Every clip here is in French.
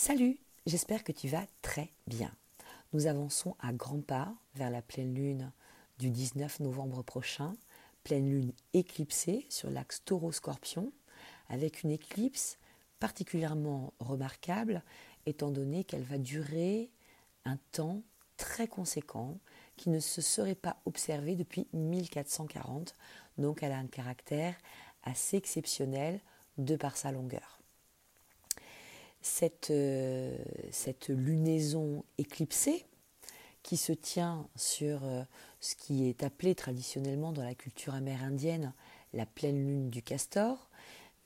Salut, j'espère que tu vas très bien. Nous avançons à grands pas vers la pleine lune du 19 novembre prochain, pleine lune éclipsée sur l'axe taureau-scorpion, avec une éclipse particulièrement remarquable étant donné qu'elle va durer un temps très conséquent qui ne se serait pas observé depuis 1440, donc elle a un caractère assez exceptionnel de par sa longueur cette, euh, cette lunaison éclipsée qui se tient sur euh, ce qui est appelé traditionnellement dans la culture amérindienne la pleine lune du castor,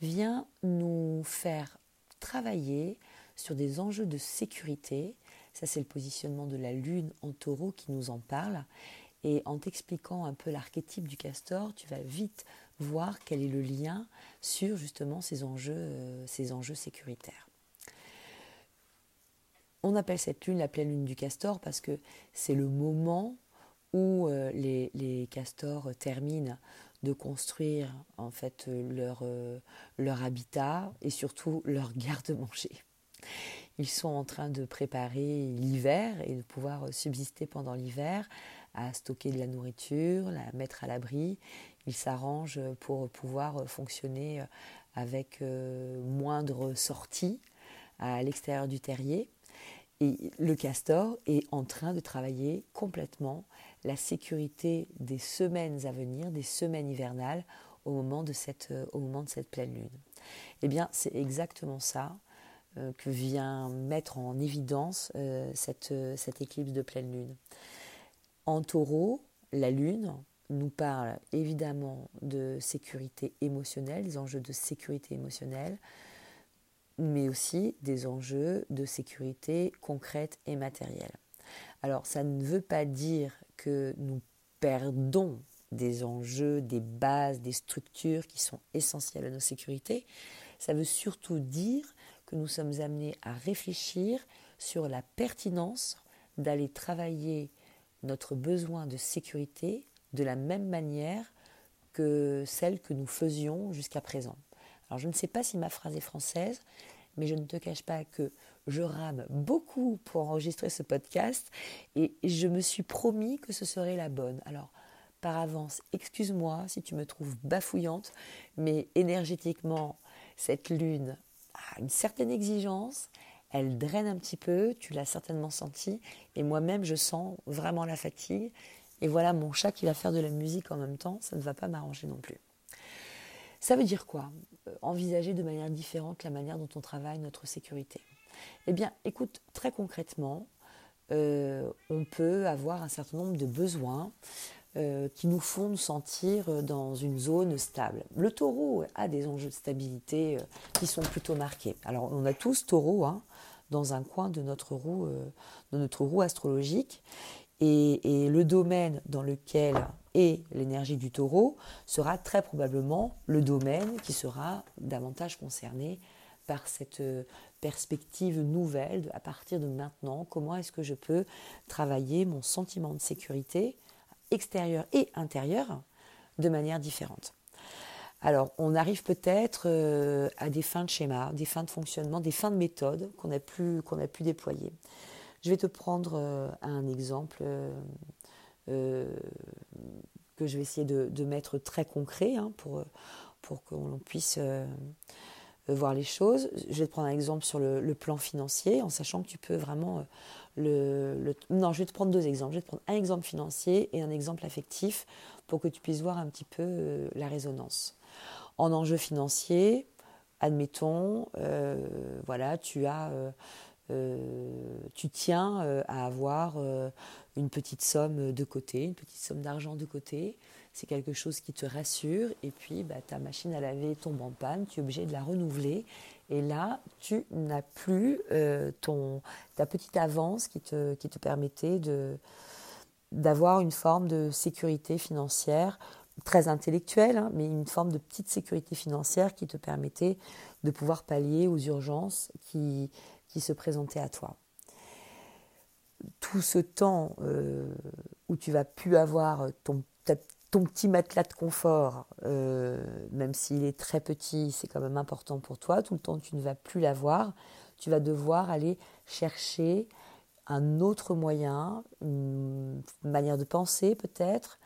vient nous faire travailler sur des enjeux de sécurité. Ça, c'est le positionnement de la lune en taureau qui nous en parle. Et en t'expliquant un peu l'archétype du castor, tu vas vite voir quel est le lien sur justement ces enjeux, euh, ces enjeux sécuritaires. On appelle cette lune la pleine lune du castor parce que c'est le moment où euh, les, castors terminent de construire en fait leur, euh, habitat et surtout leur garde-manger. Ils sont en train de préparer l'hiver et de pouvoir subsister pendant l'hiver, à stocker de la nourriture, la mettre à l'abri. Ils s'arrangent pour pouvoir fonctionner avec euh, moindre sortie à l'extérieur du terrier. Et le castor est en train de travailler complètement la sécurité des semaines à venir, des semaines hivernales, au moment de cette, euh, pleine lune. Eh bien, c'est exactement ça euh, que vient mettre en évidence euh, cette, cette éclipse de pleine lune. En taureau, la lune nous parle évidemment de sécurité émotionnelle, des enjeux de sécurité émotionnelle, mais aussi des enjeux de sécurité concrète et matérielle. Alors ça ne veut pas dire que nous perdons des enjeux, des bases, des structures qui sont essentielles à nos sécurités. Ça veut surtout dire que nous sommes amenés à réfléchir sur la pertinence d'aller travailler notre besoin de sécurité de la même manière que celle que nous faisions jusqu'à présent. Alors je ne sais pas si ma phrase est française, mais je ne te cache pas que je rame beaucoup pour enregistrer ce podcast et je me suis promis que ce serait la bonne. Alors par avance, excuse-moi si tu me trouves bafouillante, mais énergétiquement, cette lune a une certaine exigence, elle draine un petit peu, tu l'as certainement senti, et moi-même je sens vraiment la fatigue. Et voilà mon chat qui va faire de la musique en même temps, ça ne va pas m'arranger non plus. Ça veut dire quoi euh, Envisager de manière différente la manière dont on travaille notre sécurité? Eh bien, écoute, très concrètement, euh, on peut avoir un certain nombre de besoins euh, qui nous font nous sentir dans une zone stable. Le taureau a des enjeux de stabilité qui sont plutôt marqués. Alors, on a tous taureau hein, dans un coin de notre roue, de notre roue astrologique. Et, le domaine dans lequel et l'énergie du taureau sera très probablement le domaine qui sera davantage concerné par cette euh, perspective nouvelle à partir de maintenant, comment est-ce que je peux travailler mon sentiment de sécurité extérieur et intérieur de manière différente. Alors, on arrive peut-être euh, à des fins de schéma, des fins de fonctionnement, des fins de méthode qu'on a pu déployer. Je vais te prendre euh, un exemple euh, que je vais essayer de, mettre très concret hein, pour, pour qu'on puisse euh, voir les choses. Je vais te prendre un exemple sur le, plan financier, en sachant que tu peux vraiment... Euh, le, non, je vais te prendre deux exemples. Je vais te prendre un exemple financier et un exemple affectif pour que tu puisses voir un petit peu la résonance. En enjeu financier, admettons, voilà, tu as euh, tu tiens euh, à avoir euh, une petite somme de côté, une petite somme d'argent de côté. C'est quelque chose qui te rassure. Et puis, bah, ta machine à laver tombe en panne, tu es obligé de la renouveler. Et là, tu n'as plus ton, ta petite avance qui te, qui te permettait de, d'avoir une forme de sécurité financière très intellectuelle, hein, mais une forme de petite sécurité financière qui te permettait de pouvoir pallier aux urgences qui, se présentait à toi. Tout ce temps euh, où tu vas plus avoir ton, ton petit matelas de confort, euh, même s'il est très petit, c'est quand même important pour toi, tout le temps tu ne vas plus l'avoir, tu vas devoir aller chercher un autre moyen, une manière de penser peut-être,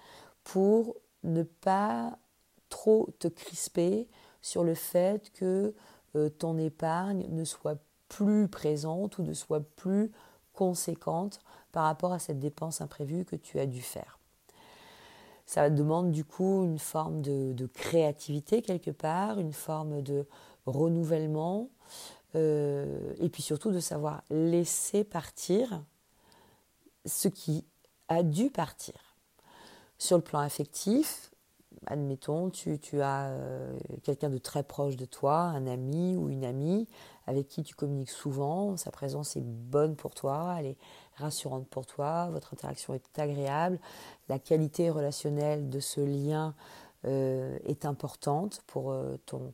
pour ne pas trop te crisper sur le fait que euh, ton épargne ne soit plus présente ou ne soit plus conséquente par rapport à cette dépense imprévue que tu as dû faire. Ça demande du coup une forme de, créativité quelque part, une forme de renouvellement, euh, et puis surtout de savoir laisser partir ce qui a dû partir. Sur le plan affectif, admettons, tu, as euh, quelqu'un de très proche de toi, un ami ou une amie avec qui tu communiques souvent, sa présence est bonne pour toi, elle est rassurante pour toi, votre interaction est agréable, la qualité relationnelle de ce lien euh, est importante pour euh, ton,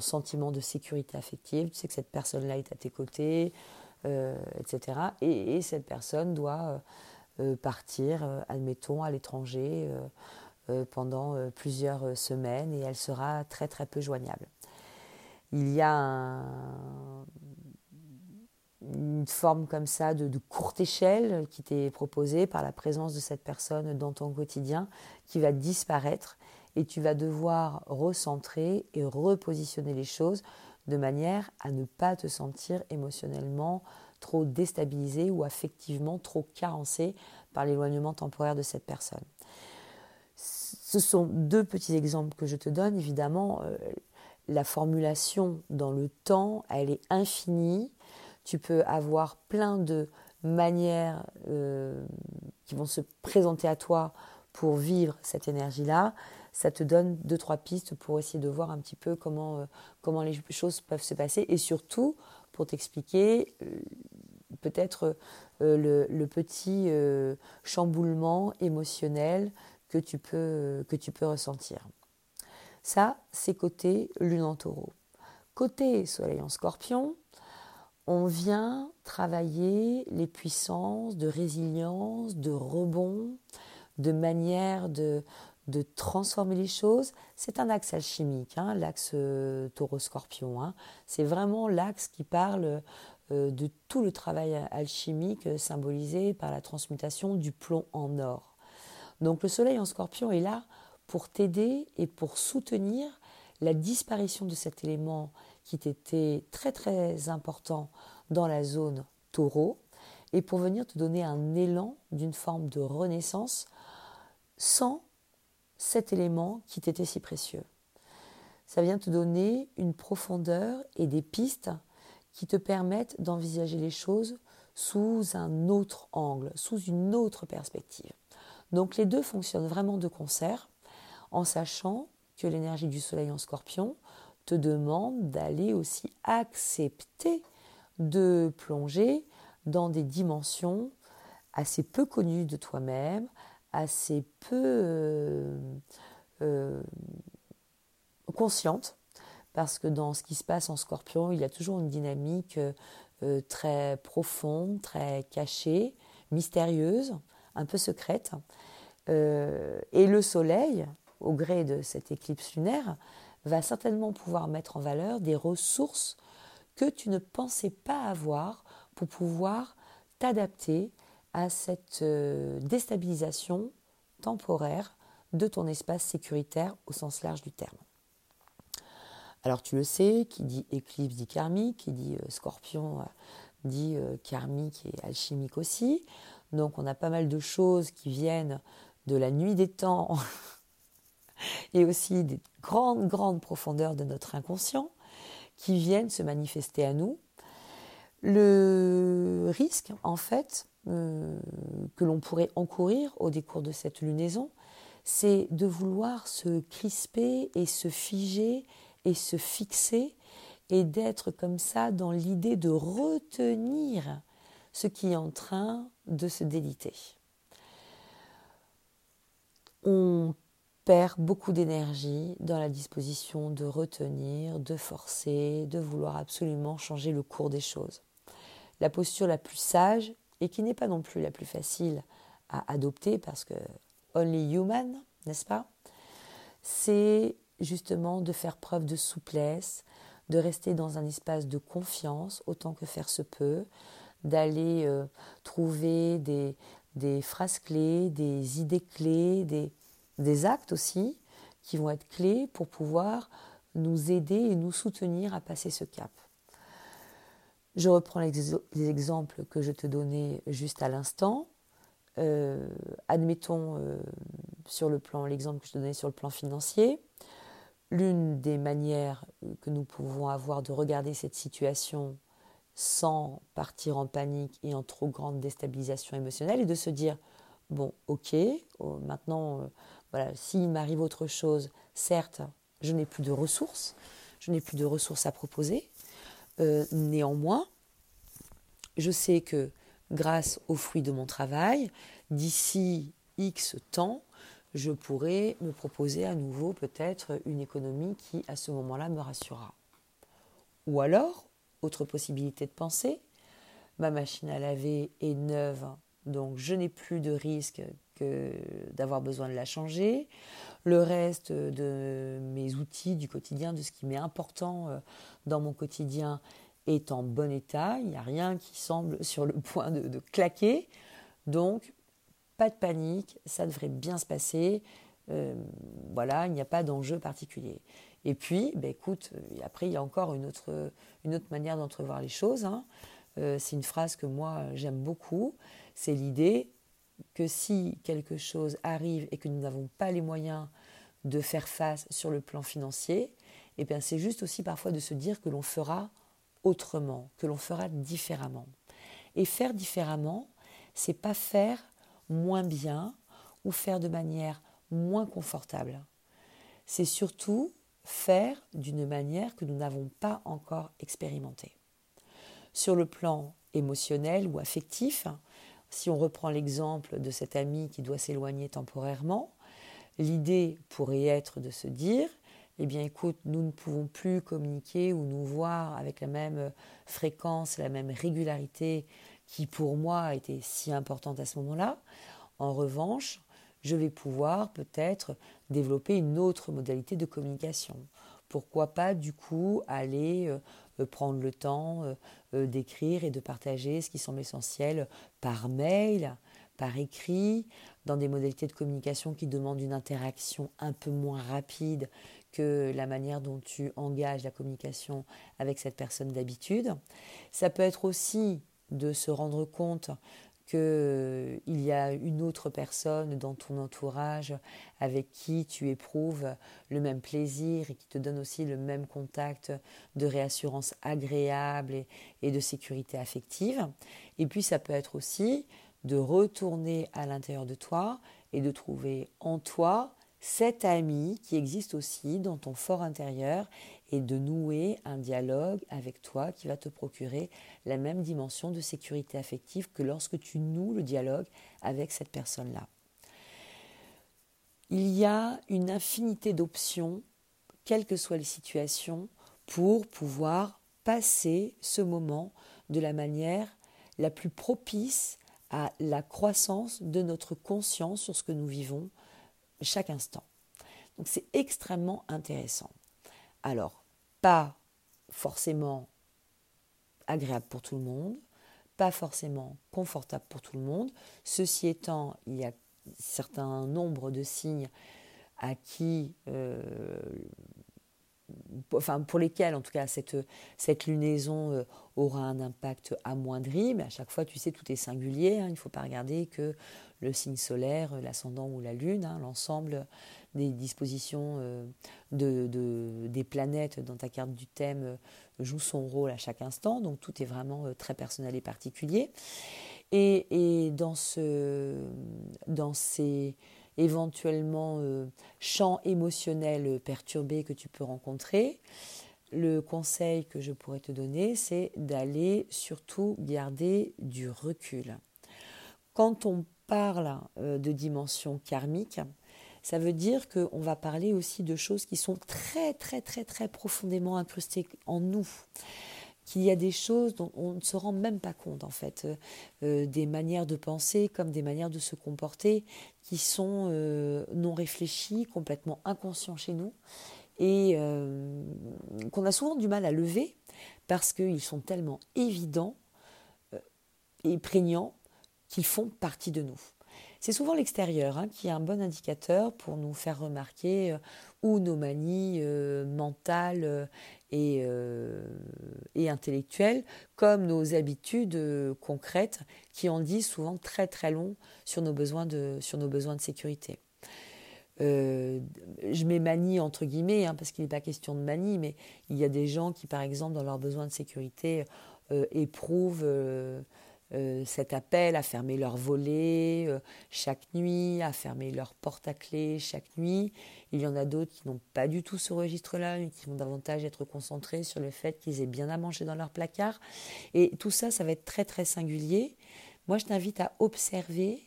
sentiment de sécurité affective, tu sais que cette personne-là est à tes côtés, etc. Et, et, cette personne doit partir, admettons, à l'étranger pendant euh, plusieurs euh, semaines et elle sera très très peu joignable. Il y a une forme comme ça de, courte échelle qui t'est proposée par la présence de cette personne dans ton quotidien qui va disparaître et tu vas devoir recentrer et repositionner les choses de manière à ne pas te sentir émotionnellement trop déstabilisé ou affectivement trop carencé par l'éloignement temporaire de cette personne. Ce sont deux petits exemples que je te donne. Évidemment, euh, la formulation dans le temps, elle est infinie. Tu peux avoir plein de manières euh, qui vont se présenter à toi pour vivre cette énergie-là. Ça te donne deux, trois pistes pour essayer de voir un petit peu comment, euh, comment les choses peuvent se passer et surtout pour t'expliquer peut-être le, le, petit chamboulement émotionnel que tu peux, ressentir. Ça, c'est côté lune en taureau. Côté soleil en scorpion, on vient travailler les puissances de résilience, de rebond, de manière de, transformer les choses. C'est un axe alchimique, hein, l'axe euh, taureau-scorpion. Hein. C'est vraiment l'axe qui parle euh, de tout le travail alchimique symbolisé par la transmutation du plomb en or. Donc le soleil en scorpion est là pour t'aider et pour soutenir la disparition de cet élément qui était très très important dans la zone taureau et pour venir te donner un élan d'une forme de renaissance sans cet élément qui t'était si précieux. Ça vient te donner une profondeur et des pistes qui te permettent d'envisager les choses sous un autre angle, sous une autre perspective. Donc les deux fonctionnent vraiment de concert en sachant que l'énergie du soleil en scorpion te demande d'aller aussi accepter de plonger dans des dimensions assez peu connues de toi-même, assez peu euh, euh, conscientes, parce que dans ce qui se passe en scorpion, il y a toujours une dynamique euh, très profonde, très cachée, mystérieuse, un peu secrète. Euh, et le Soleil, au gré de cette éclipse lunaire, va certainement pouvoir mettre en valeur des ressources que tu ne pensais pas avoir pour pouvoir t'adapter à cette euh, déstabilisation temporaire de ton espace sécuritaire au sens large du terme. Alors tu le sais, qui dit éclipse dit karmique, qui dit euh, scorpion dit karmique et alchimique aussi. Donc on a pas mal de choses qui viennent de la nuit des temps et aussi des grandes, grandes profondeurs de notre inconscient qui viennent se manifester à nous. Le risque, en fait, euh, que l'on pourrait encourir au décours de cette lunaison, c'est de vouloir se crisper et se figer et se fixer et d'être comme ça dans l'idée de retenir ce qui est en train de se déliter. On perd beaucoup d'énergie dans la disposition de retenir, de forcer, de vouloir absolument changer le cours des choses. La posture la plus sage, et qui n'est pas non plus la plus facile à adopter parce que only human, n'est-ce pas C'est justement de faire preuve de souplesse, de rester dans un espace de confiance autant que faire se peut, d'aller euh, trouver des, des, phrases clés, des idées clés, des, des actes aussi qui vont être clés pour pouvoir nous aider et nous soutenir à passer ce cap. Je reprends les exemples que je te donnais juste à l'instant. Euh, admettons euh, sur le plan, l'exemple que je te donnais sur le plan financier, l'une des manières que nous pouvons avoir de regarder cette situation sans partir en panique et en trop grande déstabilisation émotionnelle est de se dire bon ok oh, maintenant euh, voilà s'il m'arrive autre chose certes je n'ai plus de ressources je n'ai plus de ressources à proposer néanmoins je sais que grâce aux fruits de mon travail, d'ici X temps, je pourrai me proposer à nouveau peut-être une économie qui, à ce moment-là, me rassurera. Ou alors, autre possibilité de penser, ma machine à laver est neuve, donc je n'ai plus de risque que d'avoir besoin de la changer. Le reste de mes outils du quotidien, de ce qui m'est important euh, dans mon quotidien, est en bon état, il n'y a rien qui semble sur le point de, claquer. Donc, pas de panique, ça devrait bien se passer. Euh, voilà, il n'y a pas d'enjeu particulier. Et puis, ben écoute, euh, après, il y a encore une autre, manière d'entrevoir les choses. Hein. C'est une phrase que moi, j'aime beaucoup. C'est l'idée que si quelque chose arrive et que nous n'avons pas les moyens de faire face sur le plan financier, eh bien, c'est juste aussi parfois de se dire que l'on fera autrement, que l'on fera différemment. Et faire différemment, c'est pas faire moins bien ou faire de manière moins confortable. C'est surtout faire d'une manière que nous n'avons pas encore expérimentée. Sur le plan émotionnel ou affectif, si on reprend l'exemple de cet ami qui doit s'éloigner temporairement, l'idée pourrait être de se dire eh bien écoute, nous ne pouvons plus communiquer ou nous voir avec la même fréquence, la même régularité qui pour moi été si importante à ce moment-là. En revanche, je vais pouvoir peut-être développer une autre modalité de communication. Pourquoi pas du coup aller euh, prendre le temps euh, euh, d'écrire et de partager ce qui semble essentiel par mail, par écrit, dans des modalités de communication qui demandent une interaction un peu moins rapide que la manière dont tu engages la communication avec cette personne d'habitude. Ça peut être aussi de se rendre compte qu'il y a une autre personne dans ton entourage avec qui tu éprouves le même plaisir et qui te donne aussi le même contact de réassurance agréable et, et de sécurité affective. Et puis ça peut être aussi de retourner à l'intérieur de toi et de trouver en toi cet ami qui existe aussi dans ton fort intérieur et de nouer un dialogue avec toi qui va te procurer la même dimension de sécurité affective que lorsque tu noues le dialogue avec cette personne-là. Il y a une infinité d'options, quelles que soient les situations, pour pouvoir passer ce moment de la manière la plus propice à la croissance de notre conscience sur ce que nous vivons, chaque instant. Donc c'est extrêmement intéressant. Alors, pas forcément agréable pour tout le monde, pas forcément confortable pour tout le monde. Ceci étant, il y a certain nombre de signes à euh, pour lesquels en tout cas cette, cette lunaison euh, aura un impact amoindri, mais à chaque fois, tu sais, tout est singulier. Hein. il ne faut pas regarder que le signe solaire, l'ascendant ou la lune, hein, l'ensemble des dispositions euh, de, des planètes dans ta carte du thème euh, joue son rôle à chaque instant, donc tout est vraiment euh, très personnel et particulier. Et, dans, ce, dans ces éventuellement champs émotionnels perturbés que tu peux rencontrer, le conseil que je pourrais te donner, c'est d'aller surtout garder du recul. Quand on parle de dimension karmique, ça veut dire qu'on va parler aussi de choses qui sont très très très très profondément incrustées en nous qu'il y a des choses dont on ne se rend même pas compte en fait, euh, euh, des manières de penser comme des manières de se comporter qui sont non réfléchies, complètement inconscients chez nous et qu'on a souvent du mal à lever parce qu'ils sont tellement évidents et prégnants qu'ils font partie de nous. C'est souvent l'extérieur hein, qui est un bon indicateur pour nous faire remarquer euh, où nos manies euh, mentales euh, et, intellectuelles, comme nos habitudes concrètes, qui en disent souvent très très long sur nos besoins de, sur nos besoins de sécurité. je mets manie entre guillemets, hein, parce qu'il n'est pas question de manie, mais il y a des gens qui, par exemple, dans leurs besoins de sécurité, éprouvent cet appel à fermer leurs volets euh, chaque nuit, à fermer leurs portes à clé chaque nuit. Il y en a d'autres qui n'ont pas du tout ce registre-là, mais qui vont davantage être concentrés sur le fait qu'ils aient bien à manger dans leur placard. Et tout ça, ça va être très très singulier. Moi, je t'invite à observer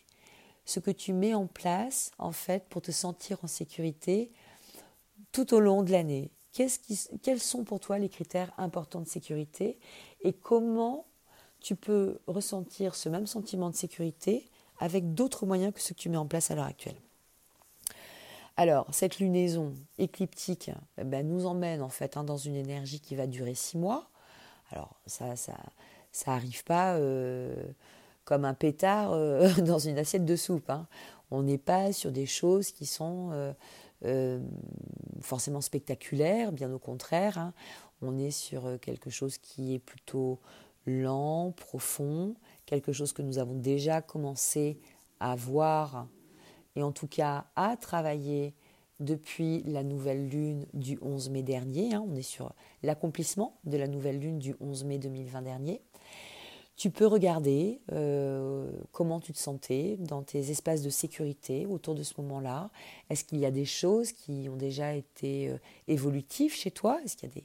ce que tu mets en place, en fait, pour te sentir en sécurité tout au long de l'année. quels sont pour toi les critères importants de sécurité et comment tu peux ressentir ce même sentiment de sécurité avec d'autres moyens que ceux que tu mets en place à l'heure actuelle. Alors, cette lunaison écliptique eh ben, nous emmène en fait hein, dans une énergie qui va durer six mois. Alors, ça, ça, ça arrive pas euh, comme un pétard euh, dans une assiette de soupe. Hein. On n'est pas sur des choses qui sont euh, forcément spectaculaires, bien au contraire. Hein. On est sur quelque chose qui est plutôt lent, profond, quelque chose que nous avons déjà commencé à voir et en tout cas à travailler depuis la nouvelle lune du 11 mai dernier. Hein. on est sur l'accomplissement de la nouvelle lune du 11 mai 2020 dernier. Tu peux regarder euh, comment tu te sentais dans tes espaces de sécurité autour de ce moment-là. Est-ce qu'il y a des choses qui ont déjà été euh, évolutives chez toi? Est-ce qu'il y a des,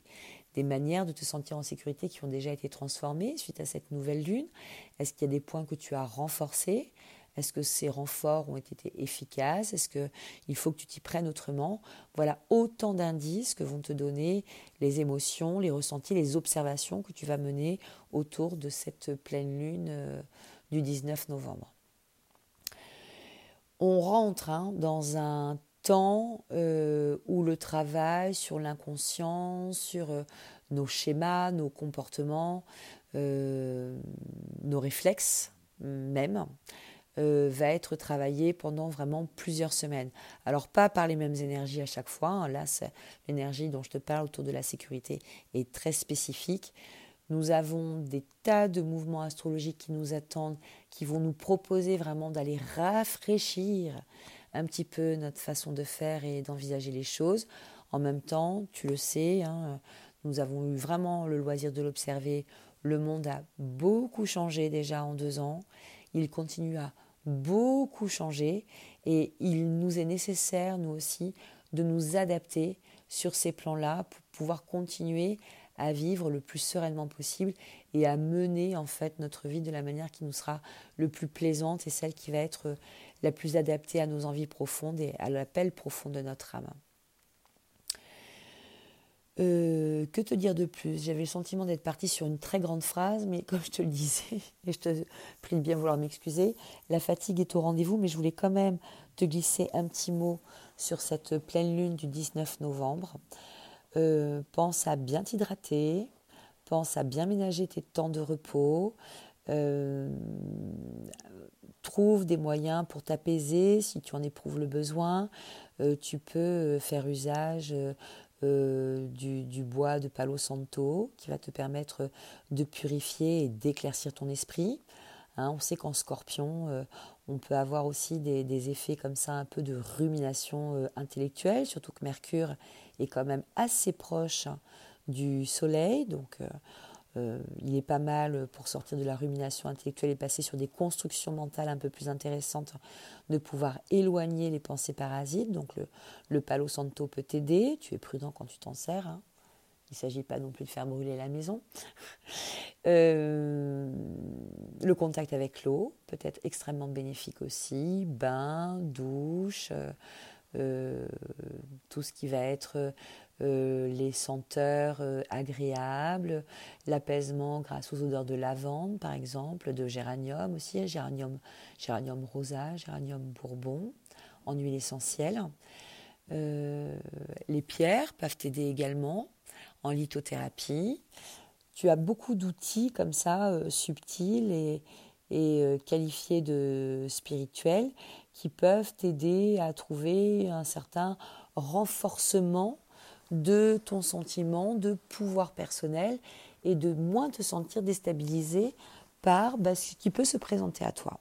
des manières de te sentir en sécurité qui ont déjà été transformées suite à cette nouvelle lune? Est-ce qu'il y a des points que tu as renforcés? Est-ce que ces renforts ont été efficaces? Est-ce qu'il faut que tu t'y prennes autrement? Voilà autant d'indices que vont te donner les émotions, les ressentis, les observations que tu vas mener autour de cette pleine lune euh, du 19 novembre. On rentre hein, dans un temps euh, où le travail sur l'inconscient, sur euh, nos schémas, nos comportements, euh, nos réflexes même, va être travaillé pendant vraiment plusieurs semaines. Alors pas par les mêmes énergies à chaque fois, hein. là l'énergie dont je te parle autour de la sécurité est très spécifique. Nous avons des tas de mouvements astrologiques qui nous attendent, qui vont nous proposer vraiment d'aller rafraîchir un petit peu notre façon de faire et d'envisager les choses. En même temps, tu le sais, hein, nous avons eu vraiment le loisir de l'observer. Le monde a beaucoup changé déjà en deux ans. Il continue à beaucoup changer et il nous est nécessaire, nous aussi, de nous adapter sur ces plans-là pour pouvoir continuer à vivre le plus sereinement possible et à mener en fait notre vie de la manière qui nous sera le plus plaisante et celle qui va être la plus adaptée à nos envies profondes et à l'appel profond de notre âme. Euh, que te dire de plus? J'avais le sentiment d'être partie sur une très grande phrase, mais comme je te le disais, et je te prie de bien vouloir m'excuser, la fatigue est au rendez-vous, mais je voulais quand même te glisser un petit mot sur cette pleine lune du 19 novembre. Euh, pense à bien t'hydrater, pense à bien ménager tes temps de repos, euh, trouve des moyens pour t'apaiser si tu en éprouves le besoin. Euh, tu peux faire usage euh, du, bois de Palo Santo qui va te permettre de purifier et d'éclaircir ton esprit. Hein, on sait qu'en scorpion, on peut avoir aussi des, effets comme ça, un peu de rumination intellectuelle, surtout que Mercure est quand même assez proche du Soleil. Donc, euh, il est pas mal pour sortir de la rumination intellectuelle et passer sur des constructions mentales un peu plus intéressantes, de pouvoir éloigner les pensées parasites. Donc le, Palo Santo peut t'aider, tu es prudent quand tu t'en sers. Hein. Il ne s'agit pas non plus de faire brûler la maison. Euh, le contact avec l'eau peut être extrêmement bénéfique aussi. Bain, douche, euh, tout ce qui va être euh, les senteurs euh, agréables, l'apaisement grâce aux odeurs de lavande par exemple, de géranium aussi, géranium, géranium rosa, géranium bourbon en huile essentielle. les pierres peuvent t'aider également en lithothérapie. Tu as beaucoup d'outils comme ça, subtils et qualifiés de spirituels, qui peuvent t'aider à trouver un certain renforcement de ton sentiment de pouvoir personnel et de moins te sentir déstabilisé par bah, ce qui peut se présenter à toi.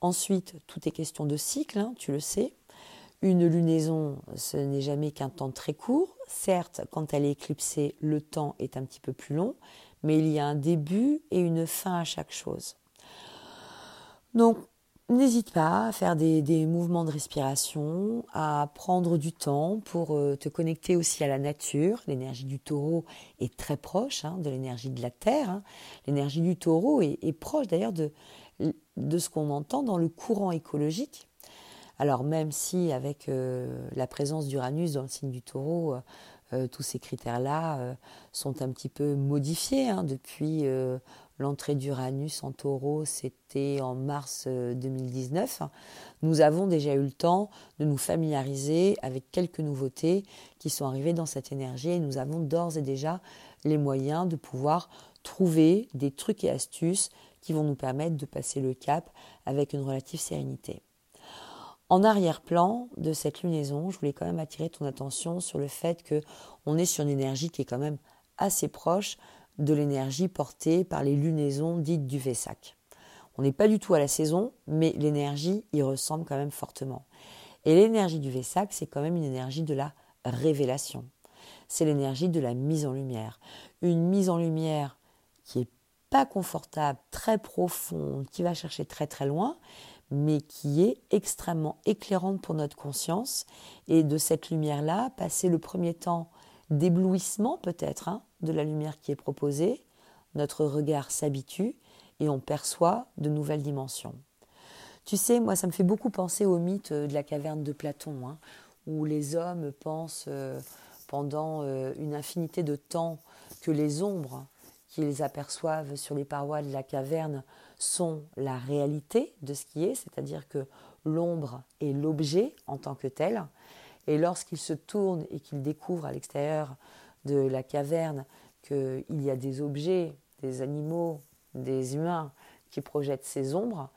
Ensuite, tout est question de cycle, hein, tu le sais. Une lunaison, ce n'est jamais qu'un temps très court. Certes, quand elle est éclipsée, le temps est un petit peu plus long, mais il y a un début et une fin à chaque chose. Donc, N'hésite pas à faire des, mouvements de respiration, à prendre du temps pour euh, te connecter aussi à la nature. L'énergie du taureau est très proche hein, de l'énergie de la Terre. Hein. L'énergie du taureau est, proche d'ailleurs de, de ce qu'on entend dans le courant écologique. Alors même si avec euh, la présence d'Uranus dans le signe du taureau, euh, tous ces critères-là sont un petit peu modifiés hein, depuis L'entrée d'Uranus en taureau, c'était en mars 2019. Euh, nous avons déjà eu le temps de nous familiariser avec quelques nouveautés qui sont arrivées dans cette énergie et nous avons d'ores et déjà les moyens de pouvoir trouver des trucs et astuces qui vont nous permettre de passer le cap avec une relative sérénité. En arrière-plan de cette lunaison, je voulais quand même attirer ton attention sur le fait que on est sur une énergie qui est quand même assez proche de l'énergie portée par les lunaisons dites du Vesak. On n'est pas du tout à la saison, mais l'énergie y ressemble quand même fortement. Et l'énergie du Vesak, c'est quand même une énergie de la révélation. C'est l'énergie de la mise en lumière. Une mise en lumière qui est pas confortable, très profonde, qui va chercher très très loin, mais qui est extrêmement éclairante pour notre conscience. Et de cette lumière-là, passer le premier temps d'éblouissement peut-être hein, de la lumière qui est proposée, notre regard s'habitue et on perçoit de nouvelles dimensions. Tu sais, moi, ça me fait beaucoup penser au mythe de la caverne de Platon, hein, où les hommes pensent euh, pendant euh, une infinité de temps que les ombres qu'ils aperçoivent sur les parois de la caverne sont la réalité de ce qui est, c'est-à-dire que l'ombre est l'objet en tant que tel, et lorsqu'il se tourne et qu'il découvre à l'extérieur de la caverne qu'il y a des objets, des animaux, des humains qui projettent ces ombres,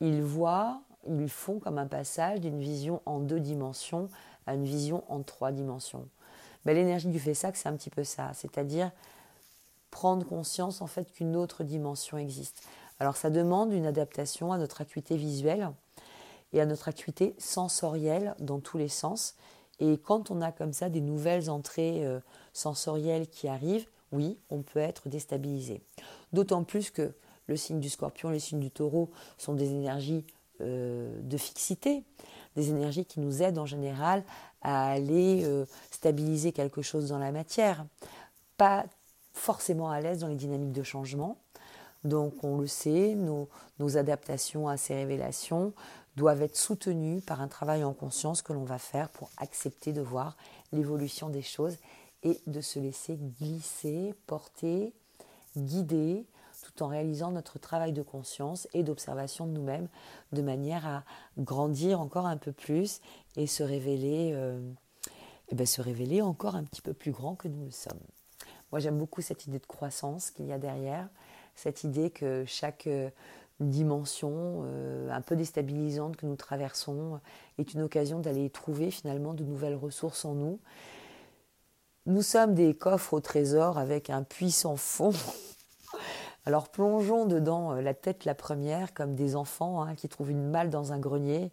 il voit, ils font comme un passage d'une vision en deux dimensions à une vision en trois dimensions. Mais l'énergie du Fessac, c'est un petit peu ça, c'est-à-dire prendre conscience en fait qu'une autre dimension existe. Alors ça demande une adaptation à notre acuité visuelle et à notre acuité sensorielle dans tous les sens et quand on a comme ça des nouvelles entrées euh, sensorielles qui arrivent, oui, on peut être déstabilisé. D'autant plus que le signe du scorpion le signe du taureau sont des énergies euh, de fixité, des énergies qui nous aident en général à aller euh, stabiliser quelque chose dans la matière. Pas forcément à l'aise dans les dynamiques de changement. Donc on le sait, nos adaptations à ces révélations doivent être soutenus par un travail en conscience que l'on va faire pour accepter de voir l'évolution des choses et de se laisser glisser, porter, guider, tout en réalisant notre travail de conscience et d'observation de nous-mêmes, de manière à grandir encore un peu plus et se révéler, euh, et ben se révéler encore un petit peu plus grand que nous le sommes. Moi, j'aime beaucoup cette idée de croissance qu'il y a derrière, cette idée que chaque euh, dimension euh, un peu déstabilisante que nous traversons est une occasion d'aller trouver finalement de nouvelles ressources en nous. Nous sommes des coffres au trésor avec un puissant fond. Alors plongeons dedans euh, la tête la première comme des enfants hein, qui trouvent une malle dans un grenier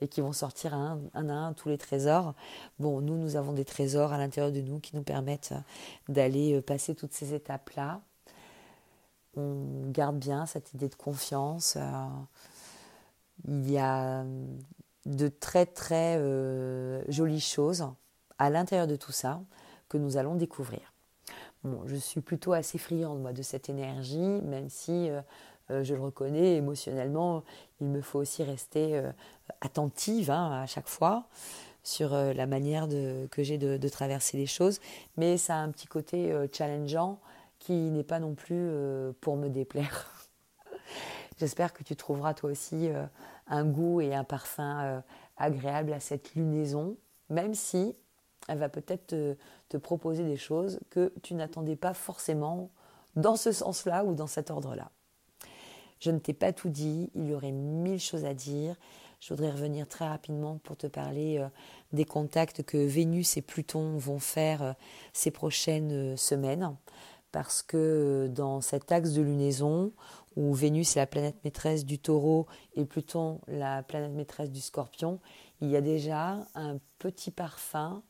et qui vont sortir un, un, à un tous les trésors. Bon, nous, nous avons des trésors à l'intérieur de nous qui nous permettent d'aller euh, passer toutes ces étapes-là on garde bien cette idée de confiance. Euh, il y a de très très euh, jolies choses à l'intérieur de tout ça que nous allons découvrir. Bon, je suis plutôt assez friande moi de cette énergie, même si euh, je le reconnais émotionnellement, il me faut aussi rester attentive hein, à chaque fois sur la manière que j'ai de, traverser les choses, mais ça a un petit côté challengeant qui n'est pas non plus euh, pour me déplaire. J'espère que tu trouveras toi aussi euh, un goût et un parfum euh, agréable à cette lunaison même si elle va peut-être te, proposer des choses que tu n'attendais pas forcément dans ce sens-là ou dans cet ordre-là. Je ne t'ai pas tout dit, il y aurait mille choses à dire. Je voudrais revenir très rapidement pour te parler des contacts que Vénus et Pluton vont faire ces prochaines semaines. Parce que dans cet axe de lunaison, où Vénus est la planète maîtresse du taureau et Pluton la planète maîtresse du scorpion, il y a déjà un petit parfum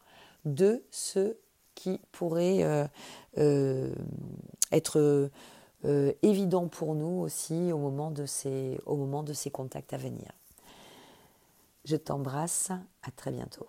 de ce qui pourrait être évident pour nous aussi au moment de ces, au moment de ces contacts à venir. Je t'embrasse, à très bientôt.